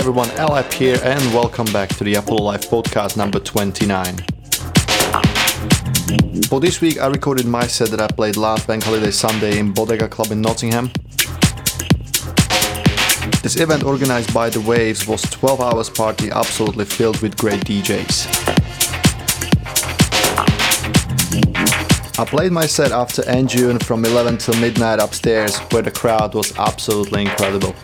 everyone, LF here, and welcome back to the Apollo Live podcast number 29. For this week, I recorded my set that I played last Bank Holiday Sunday in Bodega Club in Nottingham. This event organized by The Waves was 12 hours party absolutely filled with great DJs. I played my set after June from 11 till midnight upstairs where the crowd was absolutely incredible.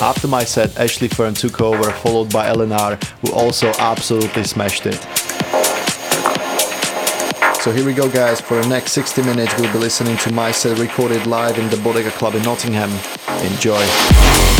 After my set, Ashley Fern took over, followed by Eleanor, who also absolutely smashed it. So here we go, guys. For the next 60 minutes, we'll be listening to my set recorded live in the Bodega Club in Nottingham. Enjoy.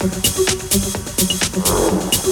Thank you.